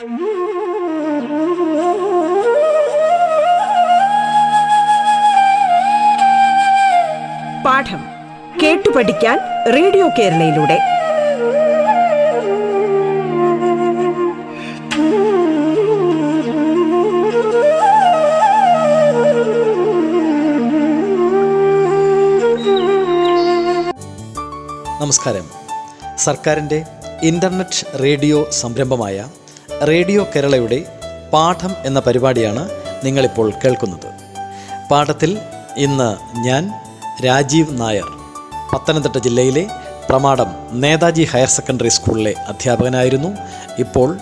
പാഠം കേട്ടു പഠിക്കാൻ റേഡിയോ കേരളയിലൂടെ. നമസ്കാരം. സർക്കാരിന്റെ ഇന്റർനെറ്റ് റേഡിയോ സംരംഭമായ റേഡിയോ കേരളയുടെ പാഠം എന്ന പരിപാടിയാണ് നിങ്ങളിപ്പോൾ കേൾക്കുന്നത്. പാഠത്തിൽ ഇന്ന് ഞാൻ രാജീവ് നായർ പത്തനംതിട്ട ജില്ലയിലെ പ്രമാടം നേതാജി ഹയർ സെക്കൻഡറി സ്കൂളിലെ അധ്യാപകനായിരുന്നു. ഇപ്പോൾ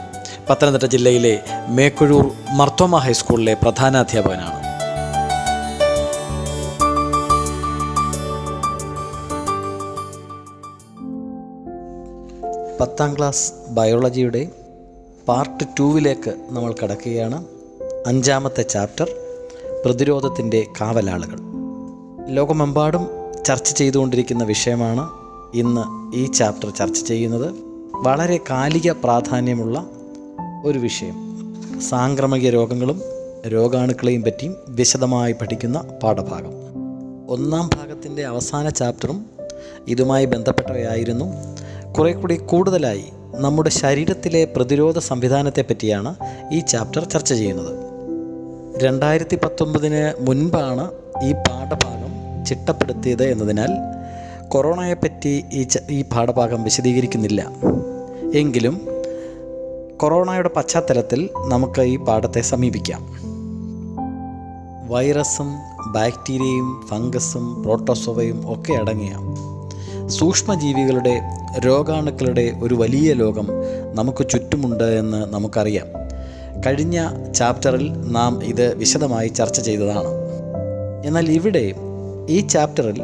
പത്തനംതിട്ട ജില്ലയിലെ മേക്കുഴൂർ മർത്തോമ ഹൈസ്കൂളിലെ പ്രധാനാധ്യാപകനാണ്. പത്താം ക്ലാസ് ബയോളജിയുടെ പാർട്ട് ടൂവിലേക്ക് നമ്മൾ കടക്കുകയാണ്. അഞ്ചാമത്തെ ചാപ്റ്റർ പ്രതിരോധത്തിന്റെ കാവലാളുകൾ. ലോകമെമ്പാടും ചർച്ച ചെയ്തുകൊണ്ടിരിക്കുന്ന വിഷയമാണ് ഇന്ന് ഈ ചാപ്റ്റർ ചർച്ച ചെയ്യുന്നത്. വളരെ കാലിക പ്രാധാന്യമുള്ള ഒരു വിഷയം. സാംക്രമിക രോഗങ്ങളും രോഗാണുക്കളെയും പറ്റിയും വിശദമായി പഠിക്കുന്ന പാഠഭാഗം. ഒന്നാം ഭാഗത്തിന്റെ അവസാന ചാപ്റ്ററും ഇതുമായി ബന്ധപ്പെട്ടവയായിരുന്നു. കുറേ കൂടി കൂടുതലായി നമ്മുടെ ശരീരത്തിലെ പ്രതിരോധ സംവിധാനത്തെ പറ്റിയാണ് ഈ ചാപ്റ്റർ ചർച്ച ചെയ്യുന്നത്. രണ്ടായിരത്തി പത്തൊമ്പതിന് മുൻപാണ് ഈ പാഠഭാഗം ചിട്ടപ്പെടുത്തിയത് എന്നതിനാൽ കൊറോണയെപ്പറ്റി ഈ ഈ പാഠഭാഗം വിശദീകരിക്കുന്നില്ല. എങ്കിലും കൊറോണയുടെ പശ്ചാത്തലത്തിൽ നമുക്ക് ഈ പാഠത്തെ സമീപിക്കാം. വൈറസും ബാക്ടീരിയയും ഫംഗസും പ്രോട്ടോസോവയും ഒക്കെ അടങ്ങിയ സൂക്ഷ്മജീവികളുടെ രോഗാണുക്കളുടെ ഒരു വലിയ ലോകം നമുക്ക് ചുറ്റുമുണ്ട് എന്ന് നമുക്കറിയാം. കഴിഞ്ഞ ചാപ്റ്ററിൽ നാം ഇത് വിശദമായി ചർച്ച ചെയ്തതാണ്. എന്നാൽ ഇവിടെ ഈ ചാപ്റ്ററിൽ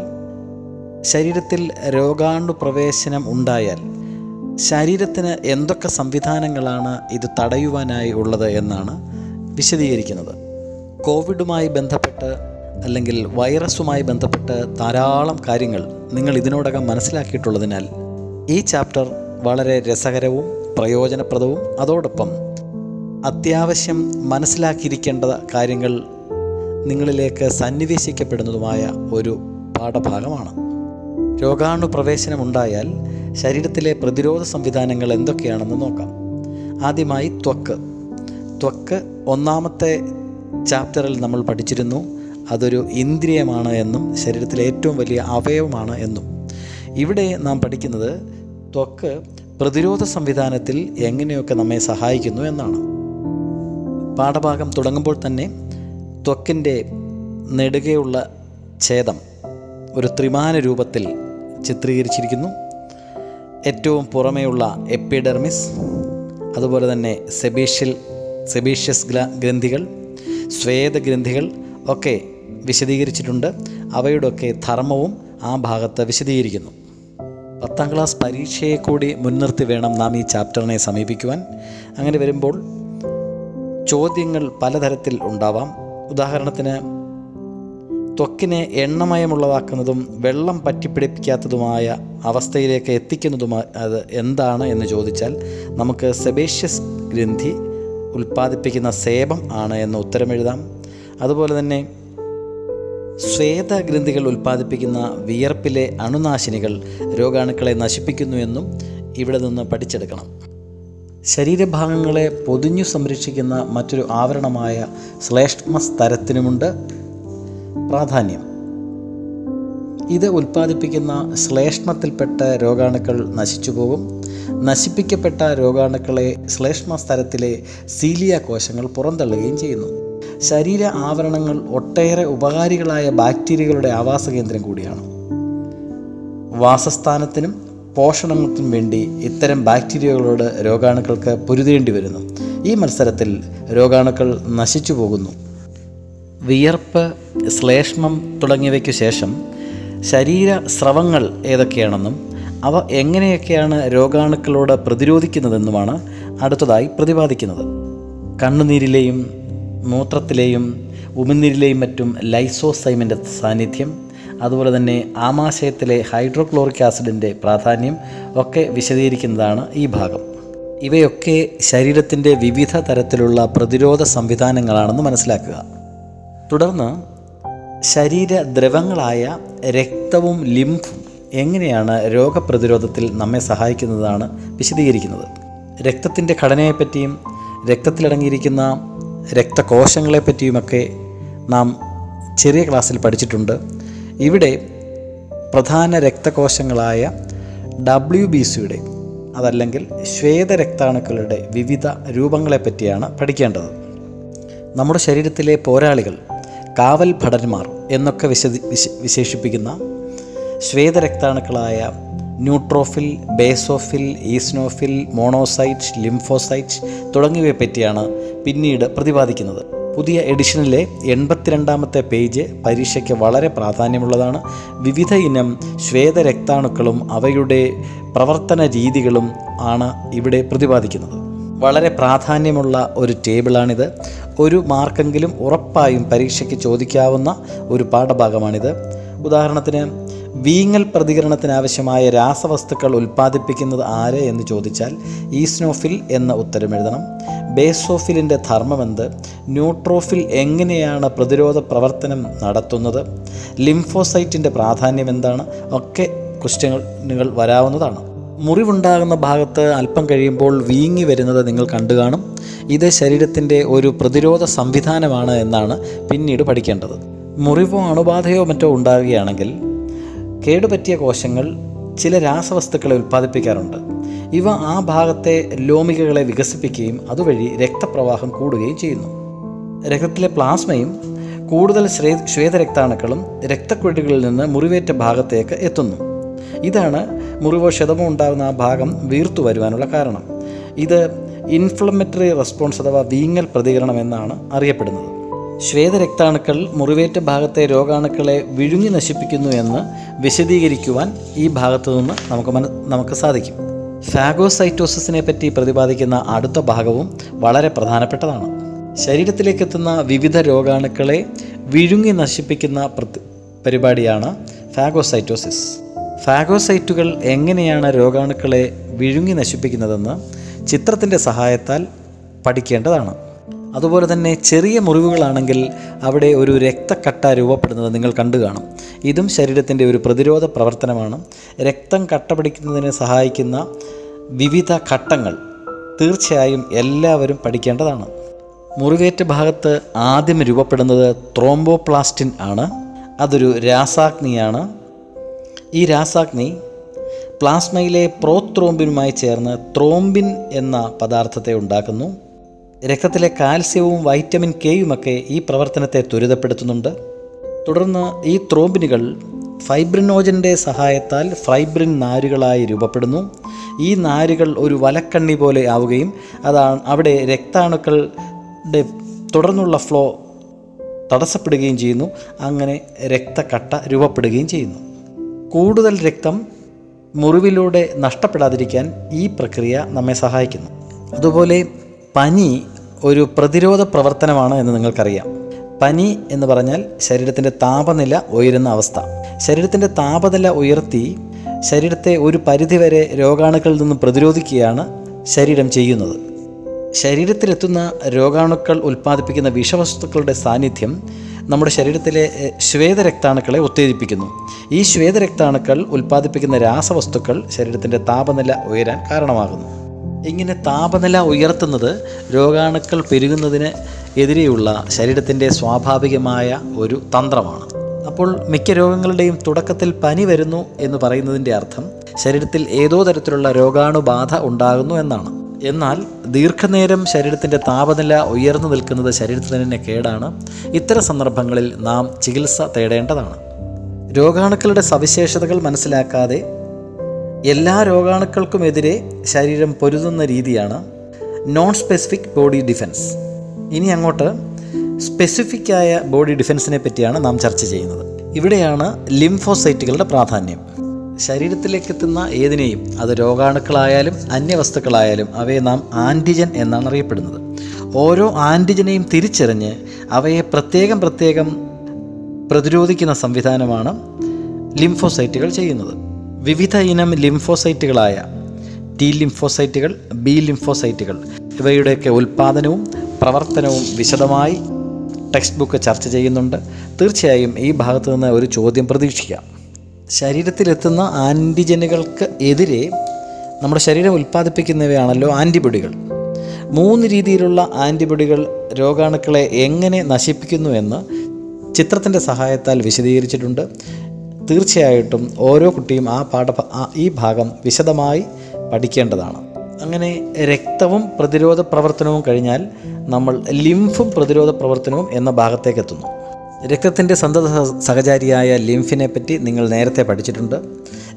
ശരീരത്തിൽ രോഗാണു പ്രവേശനം ഉണ്ടായാൽ ശരീരത്തിന് എന്തൊക്കെ സംവിധാനങ്ങളാണ് ഇത് തടയുവാനായി ഉള്ളത് എന്നാണ് വിശദീകരിക്കുന്നത്. കോവിഡുമായി ബന്ധപ്പെട്ട് അല്ലെങ്കിൽ വൈറസുമായി ബന്ധപ്പെട്ട് ധാരാളം കാര്യങ്ങൾ നിങ്ങൾ ഇതിനോടകം മനസ്സിലാക്കിയിട്ടുള്ളതിനാൽ ഈ ചാപ്റ്റർ വളരെ രസകരവും പ്രയോജനപ്രദവും. അതോടൊപ്പം അത്യാവശ്യം മനസ്സിലാക്കിയിരിക്കേണ്ട കാര്യങ്ങൾ നിങ്ങളിലേക്ക് സന്നിവേശിക്കപ്പെടുന്നതുമായ ഒരു പാഠഭാഗമാണ്. രോഗാണുപ്രവേശനമുണ്ടായാൽ ശരീരത്തിലെ പ്രതിരോധ സംവിധാനങ്ങൾ എന്തൊക്കെയാണെന്ന് നോക്കാം. ആദ്യമായി ത്വക്ക്. ത്വക്ക് ഒന്നാമത്തെ ചാപ്റ്ററിൽ നമ്മൾ പഠിച്ചിരുന്നു. അതൊരു ഇന്ദ്രിയമാണ് എന്നും ശരീരത്തിലെ ഏറ്റവും വലിയ അവയവമാണ് എന്നും. ഇവിടെ നാം പഠിക്കുന്നത് ത്വക്ക് പ്രതിരോധ സംവിധാനത്തിൽ എങ്ങനെയൊക്കെ നമ്മെ സഹായിക്കുന്നു എന്നാണ്. പാഠഭാഗം തുടങ്ങുമ്പോൾ തന്നെ ത്വക്കിന്റെ നെടുകയുള്ള ഛേദം ഒരു ത്രിമാന രൂപത്തിൽ ചിത്രീകരിച്ചിരിക്കുന്നു. ഏറ്റവും പുറമെയുള്ള എപ്പിഡെർമിസ് അതുപോലെ തന്നെ സെബീഷ്യൽ സെബീഷ്യസ് ഗ്ര ഗ്രന്ഥികൾ സ്വേദഗ്രന്ഥികൾ ഒക്കെ വിശദീകരിച്ചിട്ടുണ്ട്. അവയുടെയൊക്കെ ധർമ്മവും ആ ഭാഗത്ത് വിശദീകരിക്കുന്നു. പത്താം ക്ലാസ് പരീക്ഷയെ കൂടി മുൻനിർത്തി വേണം നാം ഈ ചാപ്റ്ററിനെ സമീപിക്കുവാൻ. അങ്ങനെ വരുമ്പോൾ ചോദ്യങ്ങൾ പലതരത്തിൽ ഉണ്ടാവാം. ഉദാഹരണത്തിന് ത്വക്കിനെ എണ്ണമയമുള്ളതാക്കുന്നതും വെള്ളം പറ്റിപ്പിടിപ്പിക്കാത്തതുമായ അവസ്ഥയിലേക്ക് എത്തിക്കുന്നതുമായ അത് എന്താണ് എന്ന് ചോദിച്ചാൽ നമുക്ക് സെബേഷ്യസ് ഗ്രന്ഥി ഉൽപ്പാദിപ്പിക്കുന്ന സേബം ആണ് എന്ന് ഉത്തരമെഴുതാം. അതുപോലെ തന്നെ സ്വേദഗ്രന്ഥികൾ ഉൽപ്പാദിപ്പിക്കുന്ന വിയർപ്പിലെ അണുനാശിനികൾ രോഗാണുക്കളെ നശിപ്പിക്കുന്നു എന്നും ഇവിടെ നിന്ന് പഠിച്ചെടുക്കണം. ശരീരഭാഗങ്ങളെ പൊതിഞ്ഞു സംരക്ഷിക്കുന്ന മറ്റൊരു ആവരണമായ ശ്ലേഷ്മ സ്തരത്തിനുമുണ്ട് പ്രാധാന്യം. ഇത് ഉൽപ്പാദിപ്പിക്കുന്ന ശ്ലേഷ്മത്തിൽപ്പെട്ട രോഗാണുക്കൾ നശിച്ചുപോകും നശിപ്പിക്കപ്പെട്ട രോഗാണുക്കളെ ശ്ലേഷ്മ സ്തരത്തിലെ സീലിയ കോശങ്ങൾ പുറന്തള്ളുകയും ചെയ്യുന്നു. ശരീര ആവരണങ്ങൾ ഒട്ടേറെ ഉപകാരികളായ ബാക്ടീരിയകളുടെ ആവാസ കേന്ദ്രം കൂടിയാണ്. വാസസ്ഥാനത്തിനും പോഷണത്തിനും വേണ്ടി ഇത്തരം ബാക്ടീരിയകളോട് രോഗാണുക്കൾക്ക് പൊരുതേണ്ടി വരുന്നു. ഈ മത്സരത്തിൽ രോഗാണുക്കൾ നശിച്ചു പോകുന്നു. വിയർപ്പ് ശ്ലേഷ്മം തുടങ്ങിയവയ്ക്ക് ശേഷം ശരീര സ്രവങ്ങൾ ഏതൊക്കെയാണെന്നും അവ എങ്ങനെയൊക്കെയാണ് രോഗാണുക്കളോട് പ്രതിരോധിക്കുന്നതെന്നുമാണ് അടുത്തതായി പ്രതിപാദിക്കുന്നത്. കണ്ണുനീരിലെയും മൂത്രത്തിലെയും ഉമിനീരിലെയും മറ്റും ലൈസോസൈമിന്റെ സാന്നിധ്യം അതുപോലെ തന്നെ ആമാശയത്തിലെ ഹൈഡ്രോക്ലോറിക് ആസിഡിന്റെ പ്രാധാന്യം ഒക്കെ വിശദീകരിക്കുന്നതാണ് ഈ ഭാഗം. ഇവയൊക്കെ ശരീരത്തിന്റെ വിവിധ തരത്തിലുള്ള പ്രതിരോധ സംവിധാനങ്ങളാണെന്ന് മനസ്സിലാക്കുക. തുടർന്ന് ശരീര ദ്രവങ്ങളായ രക്തവും ലിംഫും എങ്ങനെയാണ് രോഗപ്രതിരോധത്തിൽ നമ്മെ സഹായിക്കുന്നതാണ് വിശദീകരിക്കുന്നത്. രക്തത്തിന്റെ ഘടനയെപ്പറ്റിയും രക്തത്തിലടങ്ങിയിരിക്കുന്ന രക്തകോശങ്ങളെപ്പറ്റിയുമൊക്കെ നാം ചെറിയ ക്ലാസ്സിൽ പഠിച്ചിട്ടുണ്ട്. ഇവിടെ പ്രധാന രക്തകോശങ്ങളായ ഡബ്ല്യു ബി സിയുടെ അതല്ലെങ്കിൽ ശ്വേതരക്താണുക്കളുടെ വിവിധ രൂപങ്ങളെപ്പറ്റിയാണ് പഠിക്കേണ്ടത്. നമ്മുടെ ശരീരത്തിലെ പോരാളികൾ കാവൽ ഭടന്മാർ എന്നൊക്കെ വിശ വിശേഷിപ്പിക്കുന്ന ശ്വേതരക്താണുക്കളായ neutrophil basophil eosinophil monocyte lymphocyte തുടങ്ങിയവയെ പറ്റിയാണ് പിന്നീട് പ്രതിപാദിക്കുന്നത്. പുതിയ എഡിഷനിലെ എൺപത്തിരണ്ടാമത്തെ പേജ് പരീക്ഷയ്ക്ക് വളരെ പ്രാധാന്യമുള്ളതാണ്. വിവിധ ഇനം ശ്വേതരക്താണുക്കളും അവയുടെ പ്രവർത്തന രീതികളും ആണ് ഇവിടെ പ്രതിപാദിക്കുന്നത്. വളരെ പ്രാധാന്യമുള്ള ഒരു ടേബിളാണിത്. ഒരു മാർക്കെങ്കിലും ഉറപ്പായും പരീക്ഷയ്ക്ക് ചോദിക്കാവുന്ന ഒരു പാഠഭാഗമാണിത്. ഉദാഹരണത്തിന് വീങ്ങൽ പ്രതികരണത്തിനാവശ്യമായ രാസവസ്തുക്കൾ ഉൽപ്പാദിപ്പിക്കുന്നത് ആര് എന്ന് ചോദിച്ചാൽ ഈസ്നോഫിൽ എന്ന ഉത്തരം എഴുതണം. ബേസോഫിലിന്റെ ധർമ്മമെന്ത് ന്യൂട്രോഫിൽ എങ്ങനെയാണ് പ്രതിരോധ പ്രവർത്തനം നടത്തുന്നത്? ലിംഫോസൈറ്റിന്റെ പ്രാധാന്യം എന്താണ്? ഒക്കെ ക്വസ്റ്റ്യനുകൾ വരാവുന്നതാണ്. മുറിവുണ്ടാകുന്ന ഭാഗത്ത് അല്പം കഴിയുമ്പോൾ വീങ്ങി വരുന്നത് നിങ്ങൾ കണ്ടു കാണും. ഇത് ശരീരത്തിന്റെ ഒരു പ്രതിരോധ സംവിധാനമാണ് എന്നാണ് പിന്നീട് പഠിക്കേണ്ടത്. മുറിവോ അണുബാധയോ മറ്റോ ഉണ്ടാകുകയാണെങ്കിൽ കേടുപറ്റിയ കോശങ്ങൾ ചില രാസവസ്തുക്കളെ ഉൽപ്പാദിപ്പിക്കാറുണ്ട്. ഇവ ആ ഭാഗത്തെ ലോമികകളെ വികസിപ്പിക്കുകയും അതുവഴി രക്തപ്രവാഹം കൂടുകയും ചെയ്യുന്നു. രക്തത്തിലെ പ്ലാസ്മയും കൂടുതൽ ശ്രേ ശ്വേതരക്താണുക്കളും രക്തക്കുഴലുകളിൽ നിന്ന് മുറിവേറ്റ ഭാഗത്തേക്ക് എത്തുന്നു. ഇതാണ് മുറിവോ ക്ഷതമോ ഉണ്ടാകുന്ന ആ ഭാഗം വീർത്തു വരുവാനുള്ള കാരണം. ഇത് ഇൻഫ്ലമേറ്ററി റെസ്പോൺസ് അഥവാ വീങ്ങൽ പ്രതികരണം എന്നാണ് അറിയപ്പെടുന്നത്. ശ്വേതരക്താണുക്കൾ മുറിവേറ്റ ഭാഗത്തെ രോഗാണുക്കളെ വിഴുങ്ങി നശിപ്പിക്കുന്നു എന്ന് വിശദീകരിക്കുവാൻ ഈ ഭാഗത്തു നിന്ന് നമുക്ക് മന നമുക്ക് സാധിക്കും. ഫാഗോസൈറ്റോസിസിനെ പറ്റി പ്രതിപാദിക്കുന്ന അടുത്ത ഭാഗവും വളരെ പ്രധാനപ്പെട്ടതാണ്. ശരീരത്തിലേക്കെത്തുന്ന വിവിധ രോഗാണുക്കളെ വിഴുങ്ങി നശിപ്പിക്കുന്ന പരിപാടിയാണ് ഫാഗോസൈറ്റോസിസ്. ഫാഗോസൈറ്റുകൾ എങ്ങനെയാണ് രോഗാണുക്കളെ വിഴുങ്ങി നശിപ്പിക്കുന്നതെന്ന് ചിത്രത്തിന്റെ സഹായത്താൽ പഠിക്കേണ്ടതാണ്. അതുപോലെ തന്നെ ചെറിയ മുറിവുകളാണെങ്കിൽ അവിടെ ഒരു രക്തക്കട്ട രൂപപ്പെടുന്നത് നിങ്ങൾ കണ്ടു കാണും. ഇതും ശരീരത്തിന്റെ ഒരു പ്രതിരോധ പ്രവർത്തനമാണ്. രക്തം കട്ട പിടിക്കുന്നതിന് സഹായിക്കുന്ന വിവിധ ഘട്ടങ്ങൾ തീർച്ചയായും എല്ലാവരും പഠിക്കേണ്ടതാണ്. മുറിവേറ്റ ഭാഗത്ത് ആദ്യം രൂപപ്പെടുന്നത് ത്രോംബോപ്ലാസ്റ്റിൻ ആണ്. അതൊരു രാസാഗ്നിയാണ്. ഈ രാസാഗ്നി പ്ലാസ്മയിലെ പ്രോത്രോംബിനുമായി ചേർന്ന് ത്രോംബിൻ എന്ന പദാർത്ഥത്തെ ഉണ്ടാക്കുന്നു. രക്തത്തിലെ കാൽസ്യവും വൈറ്റമിൻ കെയുമൊക്കെ ഈ പ്രവർത്തനത്തെ ത്വരിതപ്പെടുത്തുന്നുണ്ട്. തുടർന്ന് ഈ ത്രോംബിനുകൾ ഫൈബ്രിനോജന്റെ സഹായത്താൽ ഫൈബ്രിൻ നാരുകളായി രൂപപ്പെടുന്നു. ഈ നാരുകൾ ഒരു വലക്കണ്ണി പോലെ ആവുകയും അതാണ് അവിടെ രക്താണുക്കളുടെ തുടർന്നുള്ള ഫ്ലോ തടസ്സപ്പെടുകയും ചെയ്യുന്നു. അങ്ങനെ രക്തക്കട്ട രൂപപ്പെടുകയും ചെയ്യുന്നു. കൂടുതൽ രക്തം മുറിവിലൂടെ നഷ്ടപ്പെടാതിരിക്കാൻ ഈ പ്രക്രിയ നമ്മെ സഹായിക്കുന്നു. അതുപോലെ പനി ഒരു പ്രതിരോധ പ്രവർത്തനമാണ് എന്ന് നിങ്ങൾക്കറിയാം. പനി എന്ന് പറഞ്ഞാൽ ശരീരത്തിന്റെ താപനില ഉയരുന്ന അവസ്ഥ. ശരീരത്തിന്റെ താപനില ഉയർത്തി ശരീരത്തെ ഒരു പരിധിവരെ രോഗാണുക്കളിൽ നിന്ന് പ്രതിരോധിക്കുകയാണ് ശരീരം ചെയ്യുന്നത്. ശരീരത്തിലെത്തുന്ന രോഗാണുക്കൾ ഉൽപ്പാദിപ്പിക്കുന്ന വിഷവസ്തുക്കളുടെ സാന്നിധ്യം നമ്മുടെ ശരീരത്തിലെ ശ്വേതരക്താണുക്കളെ ഉത്തേജിപ്പിക്കുന്നു. ഈ ശ്വേതരക്താണുക്കൾ ഉൽപ്പാദിപ്പിക്കുന്ന രാസവസ്തുക്കൾ ശരീരത്തിന്റെ താപനില ഉയരാൻ കാരണമാകുന്നു. ഇങ്ങനെ താപനില ഉയർത്തുന്നത് രോഗാണുക്കൾ പെരുകുന്നതിന് എതിരെയുള്ള ശരീരത്തിന്റെ സ്വാഭാവികമായ ഒരു തന്ത്രമാണ്. അപ്പോൾ മിക്ക രോഗങ്ങളുടെയും തുടക്കത്തിൽ പനി വരുന്നു എന്ന് പറയുന്നതിന്റെ അർത്ഥം ശരീരത്തിൽ ഏതോ തരത്തിലുള്ള രോഗാണുബാധ ഉണ്ടാകുന്നു എന്നാണ്. എന്നാൽ ദീർഘനേരം ശരീരത്തിന്റെ താപനില ഉയർന്നു നിൽക്കുന്നത് ശരീരത്തിന് തന്നെ കേടാണ്. ഇത്തരം സന്ദർഭങ്ങളിൽ നാം ചികിത്സ തേടേണ്ടതാണ്. രോഗാണുക്കളുടെ സവിശേഷതകൾ മനസ്സിലാക്കാതെ എല്ലാ രോഗാണുക്കൾക്കുമെതിരെ ശരീരം പൊരുതുന്ന രീതിയാണ് നോൺ സ്പെസിഫിക് ബോഡി ഡിഫെൻസ് ഇനി അങ്ങോട്ട് സ്പെസിഫിക് ആയ ബോഡി ഡിഫെൻസിനെ പറ്റിയാണ് നാം ചർച്ച ചെയ്യുന്നത്. ഇവിടെയാണ് ലിംഫോസൈറ്റുകളുടെ പ്രാധാന്യം. ശരീരത്തിലേക്ക് എത്തുന്ന ഏതിനെയും അത് രോഗാണുക്കളായാലും അന്യവസ്തുക്കളായാലും അവയെ നാം ആന്റിജൻ എന്നാണ് അറിയപ്പെടുന്നത് ഓരോ ആന്റിജനെയും തിരിച്ചറിഞ്ഞ് അവയെ പ്രത്യേകം പ്രത്യേകം പ്രതിരോധിക്കുന്ന സംവിധാനമാണ് ലിംഫോസൈറ്റുകൾ ചെയ്യുന്നത്. വിവിധ ഇനം ലിംഫോസൈറ്റുകളായ ടി ലിംഫോസൈറ്റുകൾ ബി ലിംഫോസൈറ്റുകൾ. ഇവയുടെയൊക്കെ ഉൽപ്പാദനവും പ്രവർത്തനവും വിശദമായി ടെക്സ്റ്റ് ബുക്ക് ചർച്ച ചെയ്യുന്നുണ്ട്. തീർച്ചയായും ഈ ഭാഗത്തു നിന്ന് ഒരു ചോദ്യം പ്രതീക്ഷിക്കാം. ശരീരത്തിലെത്തുന്ന ആന്റിജനുകൾക്ക് എതിരെ നമ്മുടെ ശരീരം ഉൽപ്പാദിപ്പിക്കുന്നവയാണല്ലോ ആന്റിബോഡികൾ മൂന്ന് രീതിയിലുള്ള ആന്റിബോഡികൾ രോഗാണുക്കളെ എങ്ങനെ നശിപ്പിക്കുന്നു എന്ന് ചിത്രത്തിന്റെ സഹായത്താൽ വിശദീകരിച്ചിട്ടുണ്ട്. തീർച്ചയായിട്ടും ഓരോ കുട്ടിയും ആ പാഠ ഈ ഭാഗം വിശദമായി പഠിക്കേണ്ടതാണ്. അങ്ങനെ രക്തവും പ്രതിരോധ പ്രവർത്തനവും കഴിഞ്ഞാൽ നമ്മൾ ലിംഫും പ്രതിരോധ പ്രവർത്തനവും എന്ന ഭാഗത്തേക്ക് എത്തുന്നു. രക്തത്തിന്റെ സന്തത സഹചാരിയായ ലിംഫിനെ പറ്റി നിങ്ങൾ നേരത്തെ പഠിച്ചിട്ടുണ്ട്.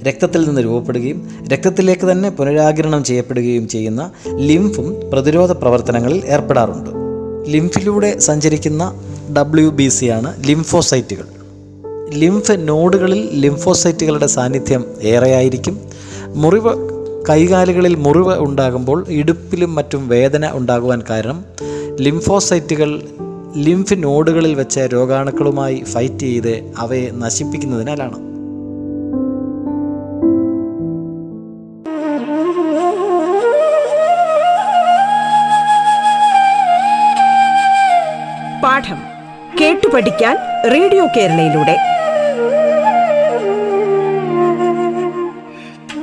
രക്തത്തിൽ നിന്ന് രൂപപ്പെടുകയും രക്തത്തിലേക്ക് തന്നെ പുനരാകിരണം ചെയ്യപ്പെടുകയും ചെയ്യുന്ന ലിംഫും പ്രതിരോധ പ്രവർത്തനങ്ങളിൽ ഏർപ്പെടാറുണ്ട്. ലിംഫിലൂടെ സഞ്ചരിക്കുന്ന ഡബ്ല്യു ബി സി ആണ് ലിംഫോസൈറ്റുകൾ. ലിംഫ് നോഡുകളിൽ ലിംഫോസൈറ്റുകളുടെ സാന്നിധ്യം ഏറെയായിരിക്കും. മുറിവ് കൈകാലുകളിൽ മുറിവ് ഉണ്ടാകുമ്പോൾ ഇടുപ്പിലും മറ്റും വേദന ഉണ്ടാകുവാൻ കാരണം. ലിംഫോസൈറ്റുകൾ ലിംഫ് നോഡുകളിൽ വെച്ച രോഗാണുക്കളുമായി ഫൈറ്റ് ചെയ്ത് അവയെ നശിപ്പിക്കുന്നതിനാലാണ്. പാഠം കേട്ടു പഠിക്കാൻ റേഡിയോ കേരളയിലൂടെ.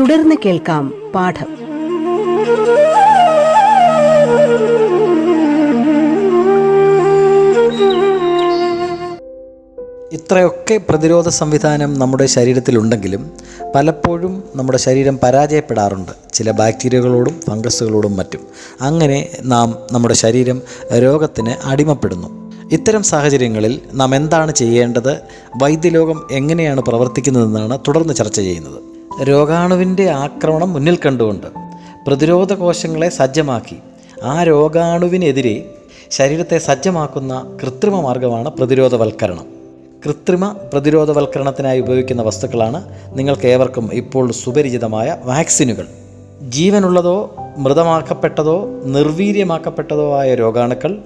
തുടർന്ന് കേൾക്കാം പാഠം. ഇത്രയൊക്കെ പ്രതിരോധ സംവിധാനം നമ്മുടെ ശരീരത്തിലുണ്ടെങ്കിലും പലപ്പോഴും നമ്മുടെ ശരീരം പരാജയപ്പെടാറുണ്ട്. ചില ബാക്ടീരിയകളോടും ഫംഗസുകളോടും മറ്റും. അങ്ങനെ നാം നമ്മുടെ ശരീരം രോഗത്തിന് അടിമപ്പെടുന്നു. ഇത്തരം സാഹചര്യങ്ങളിൽ നാം എന്താണ് ചെയ്യേണ്ടത്? വൈദ്യലോകം എങ്ങനെയാണ് പ്രവർത്തിക്കുന്നതെന്നാണ് തുടർന്ന് ചർച്ച ചെയ്യുന്നത്. രോഗാണുവിന്റെ ആക്രമണം മുന്നിൽ കണ്ടുകൊണ്ട് പ്രതിരോധ കോശങ്ങളെ സജ്ജമാക്കി. ആ രോഗാണുവിനെതിരെ ശരീരത്തെ സജ്ജമാക്കുന്ന കൃത്രിമ മാർഗമാണ് പ്രതിരോധവൽക്കരണം. കൃത്രിമ പ്രതിരോധവൽക്കരണത്തിനായി ഉപയോഗിക്കുന്ന വസ്തുക്കളാണ് നിങ്ങൾക്ക് ഏവർക്കും ഇപ്പോൾ സുപരിചിതമായ വാക്സിനുകൾ. ജീവനുള്ളതോ മൃതമാക്കപ്പെട്ടതോ നിർവീര്യമാക്കപ്പെട്ടതോ ആയ രോഗാണുക്കൾ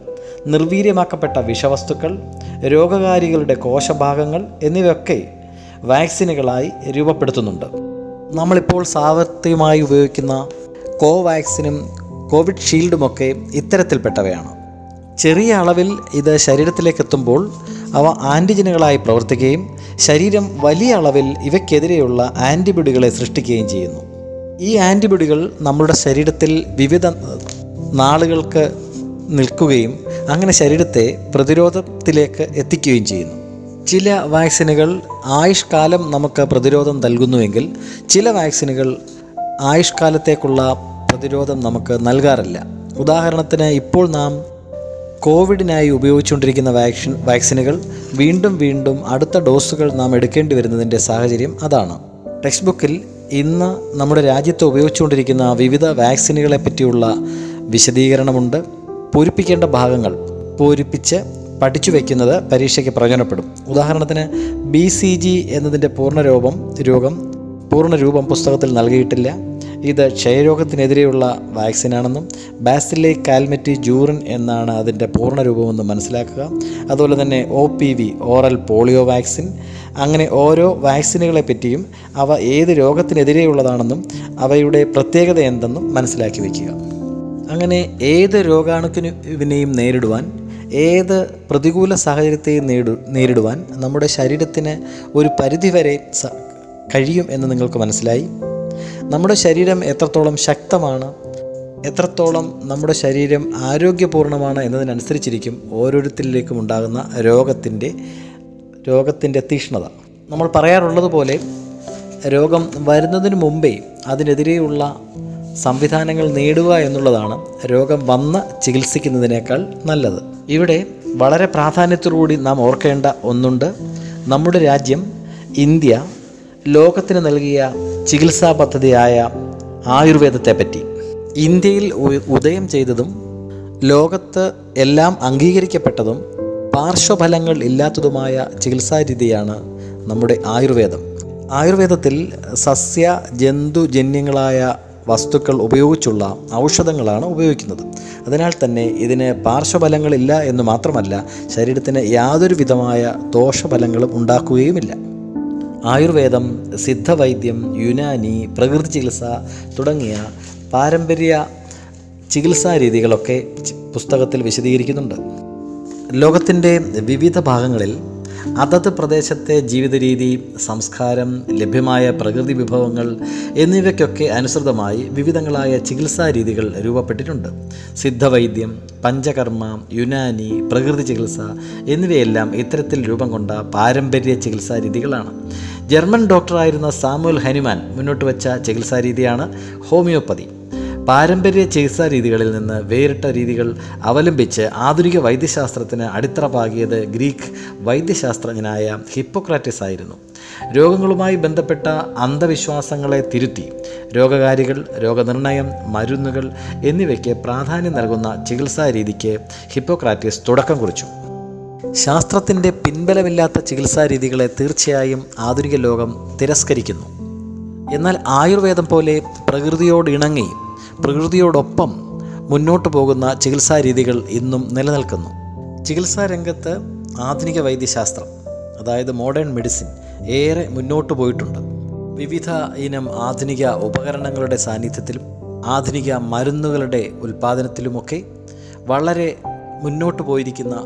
നിർവീര്യമാക്കപ്പെട്ട വിഷവസ്തുക്കൾ രോഗകാരികളുടെ കോശഭാഗങ്ങൾ എന്നിവയൊക്കെ വാക്സിനുകളായി രൂപപ്പെടുത്തുന്നുണ്ട്. നമ്മളിപ്പോൾ സാവർത്തികമായി ഉപയോഗിക്കുന്ന കോവാക്സിനും കോവിഡ് ഷീൽഡുമൊക്കെ ഇത്തരത്തിൽപ്പെട്ടവയാണ്. ചെറിയ അളവിൽ ഇത് ശരീരത്തിലേക്ക് എത്തുമ്പോൾ അവ ആന്റിജനുകളായി പ്രവർത്തിക്കുകയും ശരീരം വലിയ അളവിൽ ഇവയ്ക്കെതിരെയുള്ള ആന്റിബോഡികളെ സൃഷ്ടിക്കുകയും ചെയ്യുന്നു. ഈ ആന്റിബോഡികൾ നമ്മുടെ ശരീരത്തിൽ വിവിധ നാളുകൾക്ക് നിൽക്കുകയും അങ്ങനെ ശരീരത്തെ പ്രതിരോധത്തിലേക്ക് എത്തിക്കുകയും ചെയ്യുന്നു. ചില വാക്സിനുകൾ ആയുഷ്കാലം നമുക്ക് പ്രതിരോധം നൽകുന്നുവെങ്കിൽ ചില വാക്സിനുകൾ ആയുഷ്കാലത്തേക്കുള്ള പ്രതിരോധം നമുക്ക് നൽകാറില്ല. ഉദാഹരണത്തിന് ഇപ്പോൾ നാം കോവിഡിനായി ഉപയോഗിച്ചുകൊണ്ടിരിക്കുന്ന വാക്സിൻ വാക്സിനുകൾ വീണ്ടും വീണ്ടും അടുത്ത ഡോസുകൾ നാം എടുക്കേണ്ടി വരുന്നതിന്റെ സാഹചര്യം അതാണ്. ടെക്സ്റ്റ് ബുക്കിൽ ഇന്ന് നമ്മുടെ രാജ്യത്ത് ഉപയോഗിച്ചുകൊണ്ടിരിക്കുന്ന വിവിധ വാക്സിനുകളെ പറ്റിയുള്ള വിശദീകരണമുണ്ട്. പൂരിപ്പിക്കേണ്ട ഭാഗങ്ങൾ പൂരിപ്പിച്ച് പഠിച്ചു വയ്ക്കുന്നത് പരീക്ഷയ്ക്ക് പ്രയോജനപ്പെടും. ഉദാഹരണത്തിന് ബി സി ജി എന്നതിന്റെ പൂർണരൂപം രോഗം പൂർണരൂപം പുസ്തകത്തിൽ നൽകിയിട്ടില്ല. ഇത് ക്ഷയരോഗത്തിനെതിരെയുള്ള വാക്സിനാണെന്നും ബാസിലെ കാൽമെറ്റി ജൂറിൻ എന്നാണ് അതിന്റെ പൂർണരൂപമെന്ന് മനസ്സിലാക്കുക. അതുപോലെ തന്നെ O P V oral polio vaccine. അങ്ങനെ ഓരോ വാക്സിനുകളെ പറ്റിയും അവ ഏത് രോഗത്തിനെതിരെയുള്ളതാണെന്നും അവയുടെ പ്രത്യേകത എന്തെന്നും മനസ്സിലാക്കി വയ്ക്കുക. അങ്ങനെ ഏത് രോഗാണുക്കിനെയും നേരിടുവാൻ ഏത് പ്രതികൂല സാഹചര്യത്തെയും നേടു നേരിടുവാൻ നമ്മുടെ ശരീരത്തിന് ഒരു പരിധിവരെ കഴിയും എന്ന് നിങ്ങൾക്ക് മനസ്സിലായി? നമ്മുടെ ശരീരം എത്രത്തോളം ശക്തമാണ് എത്രത്തോളം നമ്മുടെ ശരീരം ആരോഗ്യപൂർണമാണ് എന്നതിനനുസരിച്ചിരിക്കും ഓരോരുത്തരിലേക്കും ഉണ്ടാകുന്ന രോഗത്തിന്റെ രോഗത്തിന്റെ തീഷ്ണത. നമ്മൾ പറയാറുള്ളതുപോലെ രോഗം വരുന്നതിന് മുമ്പേ അതിനെതിരെയുള്ള സംവിധാനങ്ങൾ നേടുക എന്നുള്ളതാണ് രോഗം വന്ന് ചികിത്സിക്കുന്നതിനേക്കാൾ നല്ലത്. ഇവിടെ വളരെ പ്രാധാന്യത്തോടുകൂടി നാം ഓർക്കേണ്ട ഒന്നുണ്ട്. നമ്മുടെ രാജ്യം ഇന്ത്യ ലോകത്തിന് നൽകിയ ചികിത്സാ പദ്ധതിയായ ആയുർവേദത്തെപ്പറ്റി ഇന്ത്യയിൽ ഉദയം ചെയ്തതും ലോകത്ത് എല്ലാം അംഗീകരിക്കപ്പെട്ടതും പാർശ്വഫലങ്ങൾ ഇല്ലാത്തതുമായ ചികിത്സാ രീതിയാണ് നമ്മുടെ ആയുർവേദം. ആയുർവേദത്തിൽ സസ്യ ജന്തുജന്യങ്ങളായ വസ്തുക്കൾ ഉപയോഗിച്ചുള്ള ഔഷധങ്ങളാണ് ഉപയോഗിക്കുന്നത്. അതിനാൽ തന്നെ ഇതിന് പാർശ്വഫലങ്ങളില്ല എന്ന് മാത്രമല്ല ശരീരത്തിന് യാതൊരു വിധമായ ദോഷഫലങ്ങളും ഉണ്ടാക്കുകയുമില്ല. ആയുർവേദം സിദ്ധവൈദ്യം യുനാനി പ്രകൃതി ചികിത്സ തുടങ്ങിയ പാരമ്പര്യ ചികിത്സാ രീതികളൊക്കെ പുസ്തകത്തിൽ വിശദീകരിക്കുന്നുണ്ട്. ലോകത്തിന്റെ വിവിധ ഭാഗങ്ങളിൽ അതത് പ്രദേശത്തെ ജീവിത രീതി സംസ്കാരം ലഭ്യമായ പ്രകൃതി വിഭവങ്ങൾ എന്നിവയ്ക്കൊക്കെ അനുസൃതമായി വിവിധങ്ങളായ ചികിത്സാ രീതികൾ രൂപപ്പെട്ടിട്ടുണ്ട്. സിദ്ധവൈദ്യം പഞ്ചകർമ്മ യുനാനി പ്രകൃതി ചികിത്സ എന്നിവയെല്ലാം ഇത്തരത്തിൽ രൂപം കൊണ്ട പാരമ്പര്യ ചികിത്സാ രീതികളാണ്. ജർമ്മൻ ഡോക്ടറായിരുന്ന സാമുവൽ ഹനുമാൻ മുന്നോട്ട് വച്ച ചികിത്സാ രീതിയാണ് ഹോമിയോപ്പതി. പാരമ്പര്യ ചികിത്സാ രീതികളിൽ നിന്ന് വേറിട്ട രീതികൾ അവലംബിച്ച് ആധുനിക വൈദ്യശാസ്ത്രത്തിന് അടിത്തറ പാകിയത് ഗ്രീക്ക് വൈദ്യശാസ്ത്രജ്ഞനായ ഹിപ്പോക്രാറ്റിസ് ആയിരുന്നു. രോഗങ്ങളുമായി ബന്ധപ്പെട്ട അന്ധവിശ്വാസങ്ങളെ തിരുത്തി രോഗകാരികൾ രോഗനിർണയം മരുന്നുകൾ എന്നിവയ്ക്ക് പ്രാധാന്യം നൽകുന്ന ചികിത്സാ രീതിക്ക് ഹിപ്പോക്രാറ്റിസ് തുടക്കം കുറിച്ചു. ശാസ്ത്രത്തിന്റെ പിൻബലമില്ലാത്ത ചികിത്സാ രീതികളെ തീർച്ചയായും ആധുനിക ലോകം തിരസ്കരിക്കുന്നു. എന്നാൽ ആയുർവേദം പോലെ പ്രകൃതിയോട് ഇണങ്ങി പ്രകൃതിയോടൊപ്പം മുന്നോട്ട് പോകുന്ന ചികിത്സാ രീതികൾ ഇന്നും നിലനിൽക്കുന്നു. ചികിത്സാ രംഗത്ത് ആധുനിക വൈദ്യശാസ്ത്രം അതായത് മോഡേൺ മെഡിസിൻ ഏറെ മുന്നോട്ട് പോയിട്ടുണ്ട്. വിവിധ ഇനം ആധുനിക ഉപകരണങ്ങളുടെ സാന്നിധ്യത്തിലും ആധുനിക മരുന്നുകളുടെ ഉൽപ്പാദനത്തിലുമൊക്കെ വളരെ മുന്നോട്ട് പോയിരിക്കുന്ന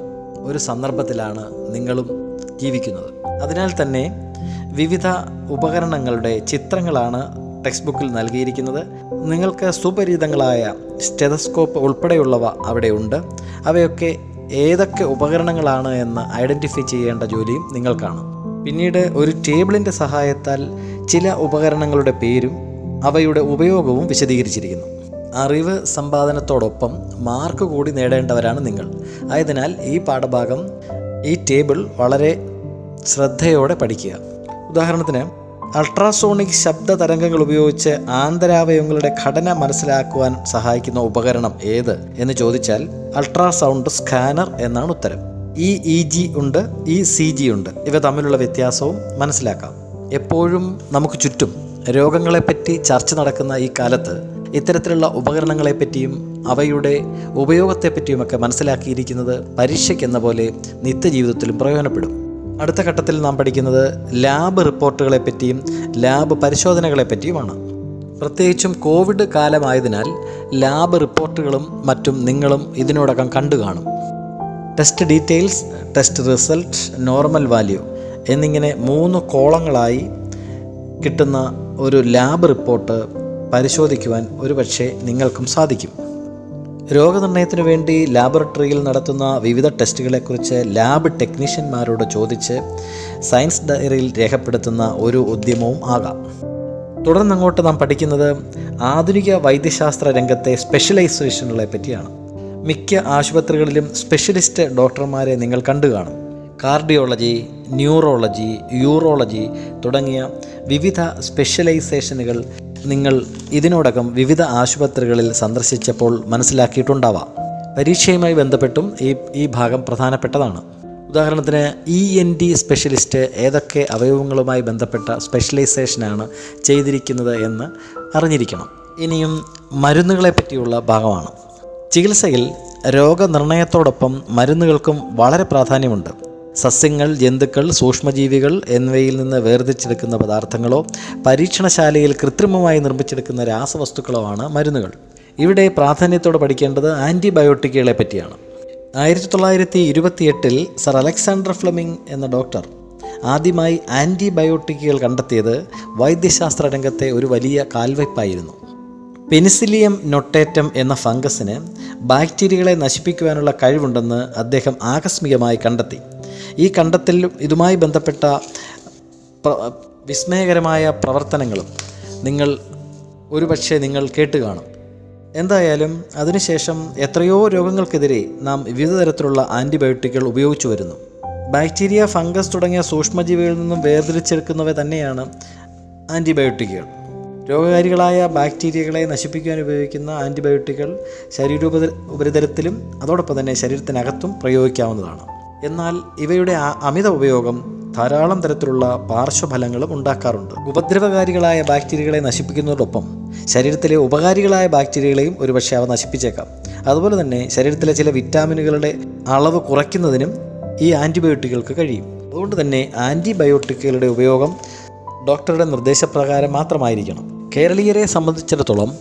ഒരു സന്ദർഭത്തിലാണ് നിങ്ങളും ജീവിക്കുന്നത്. അതിനാൽ തന്നെ വിവിധ ഉപകരണങ്ങളുടെ ചിത്രങ്ങളാണ് ടെക്സ്റ്റ് ബുക്കിൽ നൽകിയിരിക്കുന്നത്. നിങ്ങൾക്ക് സുപരിചിതങ്ങളായ സ്റ്റെതസ്കോപ്പ് ഉൾപ്പെടെയുള്ളവ അവിടെ ഉണ്ട്. അവയൊക്കെ ഏതൊക്കെ ഉപകരണങ്ങളാണ് എന്ന് ഐഡന്റിഫൈ ചെയ്യേണ്ട ജോലിയും നിങ്ങൾക്കാണ് പിന്നീട് ഒരു ടേബിളിന്റെ സഹായത്താൽ ചില ഉപകരണങ്ങളുടെ പേരും അവയുടെ ഉപയോഗവും വിശദീകരിച്ചിരിക്കുന്നു. അറിവ് സമ്പാദനത്തോടൊപ്പം മാർക്ക് കൂടി നേടേണ്ടവരാണ് നിങ്ങൾ. ആയതിനാൽ ഈ പാഠഭാഗം ഈ ടേബിൾ വളരെ ശ്രദ്ധയോടെ പഠിക്കുക. ഉദാഹരണത്തിന് അൾട്രാസോണിക് ശബ്ദ തരംഗങ്ങൾ ഉപയോഗിച്ച് ആന്തരാവയവങ്ങളുടെ ഘടന മനസ്സിലാക്കുവാൻ സഹായിക്കുന്ന ഉപകരണം ഏത് എന്ന് ചോദിച്ചാൽ അൾട്രാസൗണ്ട് സ്കാനർ എന്നാണ് ഉത്തരം. ഈ ഇ ജി ഉണ്ട് ഇ സി ജി ഉണ്ട്. ഇവ തമ്മിലുള്ള വ്യത്യാസവും മനസ്സിലാക്കാം. എപ്പോഴും നമുക്ക് ചുറ്റും രോഗങ്ങളെപ്പറ്റി ചർച്ച നടക്കുന്ന ഈ കാലത്ത് ഇത്തരത്തിലുള്ള ഉപകരണങ്ങളെപ്പറ്റിയും അവയുടെ ഉപയോഗത്തെപ്പറ്റിയുമൊക്കെ മനസ്സിലാക്കിയിരിക്കുന്നത് പരീക്ഷയ്ക്കെന്ന പോലെ നിത്യജീവിതത്തിലും പ്രയോജനപ്പെടും. അടുത്ത ഘട്ടത്തിൽ നാം പഠിക്കുന്നത് ലാബ് റിപ്പോർട്ടുകളെ പറ്റിയും ലാബ് പരിശോധനകളെ പറ്റിയുമാണ്. പ്രത്യേകിച്ചും കോവിഡ് കാലമായതിനാൽ ലാബ് റിപ്പോർട്ടുകളും മറ്റും നിങ്ങളും ഇതിനോടകം കണ്ടു കാണും. Test details test result normal value എന്നിങ്ങനെ മൂന്ന് കോളങ്ങളായി കിട്ടുന്ന ഒരു ലാബ് റിപ്പോർട്ട് പരിശോധിക്കുവാൻ ഒരുപക്ഷെ നിങ്ങൾക്കും സാധിക്കും. രോഗനിർണയത്തിനു വേണ്ടി ലാബറട്ടറിയിൽ നടത്തുന്ന വിവിധ ടെസ്റ്റുകളെക്കുറിച്ച് ലാബ് ടെക്നീഷ്യന്മാരോട് ചോദിച്ച് സയൻസ് ഡയറിയിൽ രേഖപ്പെടുത്തുന്ന ഒരു ഉദ്യമവും ആകാം. തുടർന്നങ്ങോട്ട് നാം പഠിക്കുന്നത് ആധുനിക വൈദ്യശാസ്ത്ര രംഗത്തെ സ്പെഷ്യലൈസേഷനുകളെ പറ്റിയാണ്. മിക്ക ആശുപത്രികളിലും സ്പെഷ്യലിസ്റ്റ് ഡോക്ടർമാരെ നിങ്ങൾ കണ്ടു കാണും. കാർഡിയോളജി ന്യൂറോളജി യൂറോളജി തുടങ്ങിയ വിവിധ സ്പെഷ്യലൈസേഷനുകൾ നിങ്ങൾ ഇതിനോടകം വിവിധ ആശുപത്രികളിൽ സന്ദർശിച്ചപ്പോൾ മനസ്സിലാക്കിയിട്ടുണ്ടാവാം. പരീക്ഷയുമായി ബന്ധപ്പെട്ടും ഈ ഈ ഭാഗം പ്രധാനപ്പെട്ടതാണ്. ഉദാഹരണത്തിന് ഇ എൻ ഡി സ്പെഷ്യലിസ്റ്റ് ഏതൊക്കെ അവയവങ്ങളുമായി ബന്ധപ്പെട്ട സ്പെഷ്യലൈസേഷനാണ് ചെയ്തിരിക്കുന്നത് എന്ന് അറിഞ്ഞിരിക്കണം. ഇനിയും മരുന്നുകളെ പറ്റിയുള്ള ഭാഗമാണ്. ചികിത്സയിൽ രോഗനിർണയത്തോടൊപ്പം മരുന്നുകൾക്കും വളരെ പ്രാധാന്യമുണ്ട്. സസ്യങ്ങൾ ജന്തുക്കൾ സൂക്ഷ്മജീവികൾ എന്നിവയിൽ നിന്ന് വേർതിരിച്ചെടുക്കുന്ന പദാർത്ഥങ്ങളോ പരീക്ഷണശാലയിൽ കൃത്രിമമായി നിർമ്മിച്ചെടുക്കുന്ന രാസവസ്തുക്കളോ ആണ് മരുന്നുകൾ. ഇവിടെ പ്രാധാന്യത്തോടെ പഠിക്കേണ്ടത് ആന്റിബയോട്ടിക്കുകളെ പറ്റിയാണ്. ആയിരത്തി തൊള്ളായിരത്തി ഇരുപത്തിയെട്ടിൽ സർ അലക്സാണ്ടർ ഫ്ലെമിംഗ് എന്ന ഡോക്ടർ ആദ്യമായി ആന്റിബയോട്ടിക്കുകൾ കണ്ടെത്തിയത് വൈദ്യശാസ്ത്ര രംഗത്തെ ഒരു വലിയ കാൽവയ്പായിരുന്നു. പെനിസിലിയം നൊട്ടേറ്റം എന്ന ഫംഗസിന് ബാക്ടീരിയകളെ നശിപ്പിക്കുവാനുള്ള കഴിവുണ്ടെന്ന് അദ്ദേഹം ആകസ്മികമായി കണ്ടെത്തി. ഈ കണ്ടെത്തൽ ഇതുമായി ബന്ധപ്പെട്ട വിസ്മയകരമായ പ്രവർത്തനങ്ങളും നിങ്ങൾ ഒരുപക്ഷെ നിങ്ങൾ കേട്ട് കാണും എന്തായാലും അതിനുശേഷം എത്രയോ രോഗങ്ങൾക്കെതിരെ നാം വിവിധ തരത്തിലുള്ള ആന്റിബയോട്ടിക്കുകൾ ഉപയോഗിച്ചു വരുന്നു. ബാക്ടീരിയ ഫംഗസ് തുടങ്ങിയ സൂക്ഷ്മജീവികളിൽ നിന്നും വേർതിരിച്ചെടുക്കുന്നവ തന്നെയാണ് ആന്റിബയോട്ടിക്കുകൾ രോഗകാരികളായ ബാക്ടീരിയകളെ നശിപ്പിക്കാൻ ഉപയോഗിക്കുന്ന ആന്റിബയോട്ടിക്കുകൾ ശരീരോപ ഉപരിതലത്തിലും അതോടൊപ്പം തന്നെ ശരീരത്തിനകത്തും പ്രയോഗിക്കാവുന്നതാണ്. എന്നാൽ ഇവയുടെ അമിത ഉപയോഗം ധാരാളം തരത്തിലുള്ള പാർശ്വഫലങ്ങളും ഉണ്ടാക്കാറുണ്ട്. ഉപദ്രവകാരികളായ ബാക്ടീരിയകളെ നശിപ്പിക്കുന്നതോടൊപ്പം ശരീരത്തിലെ ഉപകാരികളായ ബാക്ടീരിയകളെയും ഒരുപക്ഷെ അവ നശിപ്പിച്ചേക്കാം. അതുപോലെ തന്നെ ശരീരത്തിലെ ചില വിറ്റാമിനുകളുടെ അളവ് കുറയ്ക്കുന്നതിനും ഈ ആന്റിബയോട്ടിക്കുകൾക്ക് കഴിയും. അതുകൊണ്ട് തന്നെ ആന്റിബയോട്ടിക്കുകളുടെ ഉപയോഗം ഡോക്ടറുടെ നിർദ്ദേശപ്രകാരം മാത്രമായിരിക്കണം. കേരളീയരെ സംബന്ധിച്ചിടത്തോളം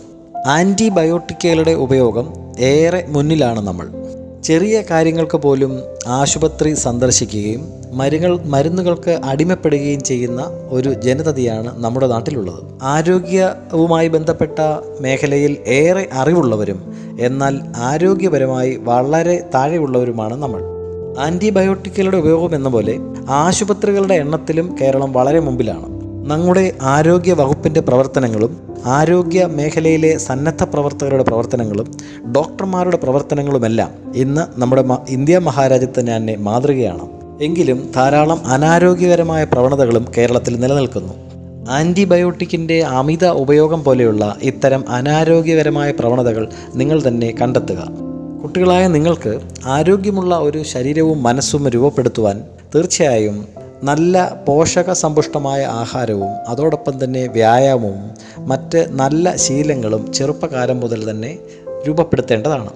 ആന്റിബയോട്ടിക്കുകളുടെ ഉപയോഗം ഏറെ മുന്നിലാണ് നമ്മൾ. ചെറിയ കാര്യങ്ങൾക്ക് പോലും ആശുപത്രി സന്ദർശിക്കുകയും മരുങ്ങൾ മരുന്നുകൾക്ക് അടിമപ്പെടുകയും ചെയ്യുന്ന ഒരു ജനതയാണ് നമ്മുടെ നാട്ടിലുള്ളത്. ആരോഗ്യവുമായി ബന്ധപ്പെട്ട മേഖലയിൽ ഏറെ അറിവുള്ളവരും എന്നാൽ ആരോഗ്യപരമായി വളരെ താഴെയുള്ളവരുമാണ് നമ്മൾ. ആന്റിബയോട്ടിക്കുകളുടെ ഉപയോഗം എന്ന പോലെ ആശുപത്രികളുടെ എണ്ണത്തിലും കേരളം വളരെ മുമ്പിലാണ്. നമ്മുടെ ആരോഗ്യ വകുപ്പിന്റെ പ്രവർത്തനങ്ങളും ആരോഗ്യ മേഖലയിലെ സന്നദ്ധ പ്രവർത്തകരുടെ പ്രവർത്തനങ്ങളും ഡോക്ടർമാരുടെ പ്രവർത്തനങ്ങളുമെല്ലാം ഇന്ന് നമ്മുടെ ഇന്ത്യ മഹാരാജ്യത്തിന് തന്നെ മാതൃകയാണ്. എങ്കിലും ധാരാളം അനാരോഗ്യകരമായ പ്രവണതകളും കേരളത്തിൽ നിലനിൽക്കുന്നു. ആന്റിബയോട്ടിക്കിന്റെ അമിത ഉപയോഗം പോലെയുള്ള ഇത്തരം അനാരോഗ്യകരമായ പ്രവണതകൾ നിങ്ങൾ തന്നെ കണ്ടെത്തുക. കുട്ടികളായ നിങ്ങൾക്ക് ആരോഗ്യമുള്ള ഒരു ശരീരവും മനസ്സും രൂപപ്പെടുത്തുവാൻ തീർച്ചയായും നല്ല പോഷക സമ്പുഷ്ടമായ ആഹാരവും അതോടൊപ്പം തന്നെ വ്യായാമവും മറ്റ് നല്ല ശീലങ്ങളും ചെറുപ്പകാലം മുതൽ തന്നെ രൂപപ്പെടുത്തേണ്ടതാണ്.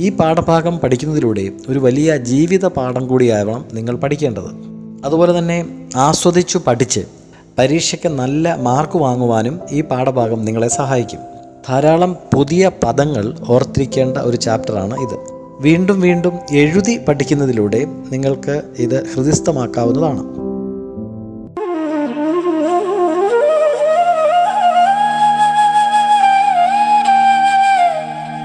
ഈ പാഠഭാഗം പഠിക്കുന്നതിലൂടെ ഒരു വലിയ ജീവിത പാഠം കൂടിയാവണം നിങ്ങൾ പഠിക്കേണ്ടത്. അതുപോലെ തന്നെ ആസ്വദിച്ചു പഠിച്ച് പരീക്ഷയ്ക്ക് നല്ല മാർക്ക് വാങ്ങുവാനും ഈ പാഠഭാഗം നിങ്ങളെ സഹായിക്കും. ധാരാളം പുതിയ പദങ്ങൾ ഓർത്തിരിക്കേണ്ട ഒരു ചാപ്റ്ററാണ് ഇത്. വീണ്ടും വീണ്ടും എഴുതി പഠിക്കുന്നതിലൂടെ നിങ്ങൾക്ക് ഇത് ഹൃദിസ്ഥമാക്കാവുന്നതാണ്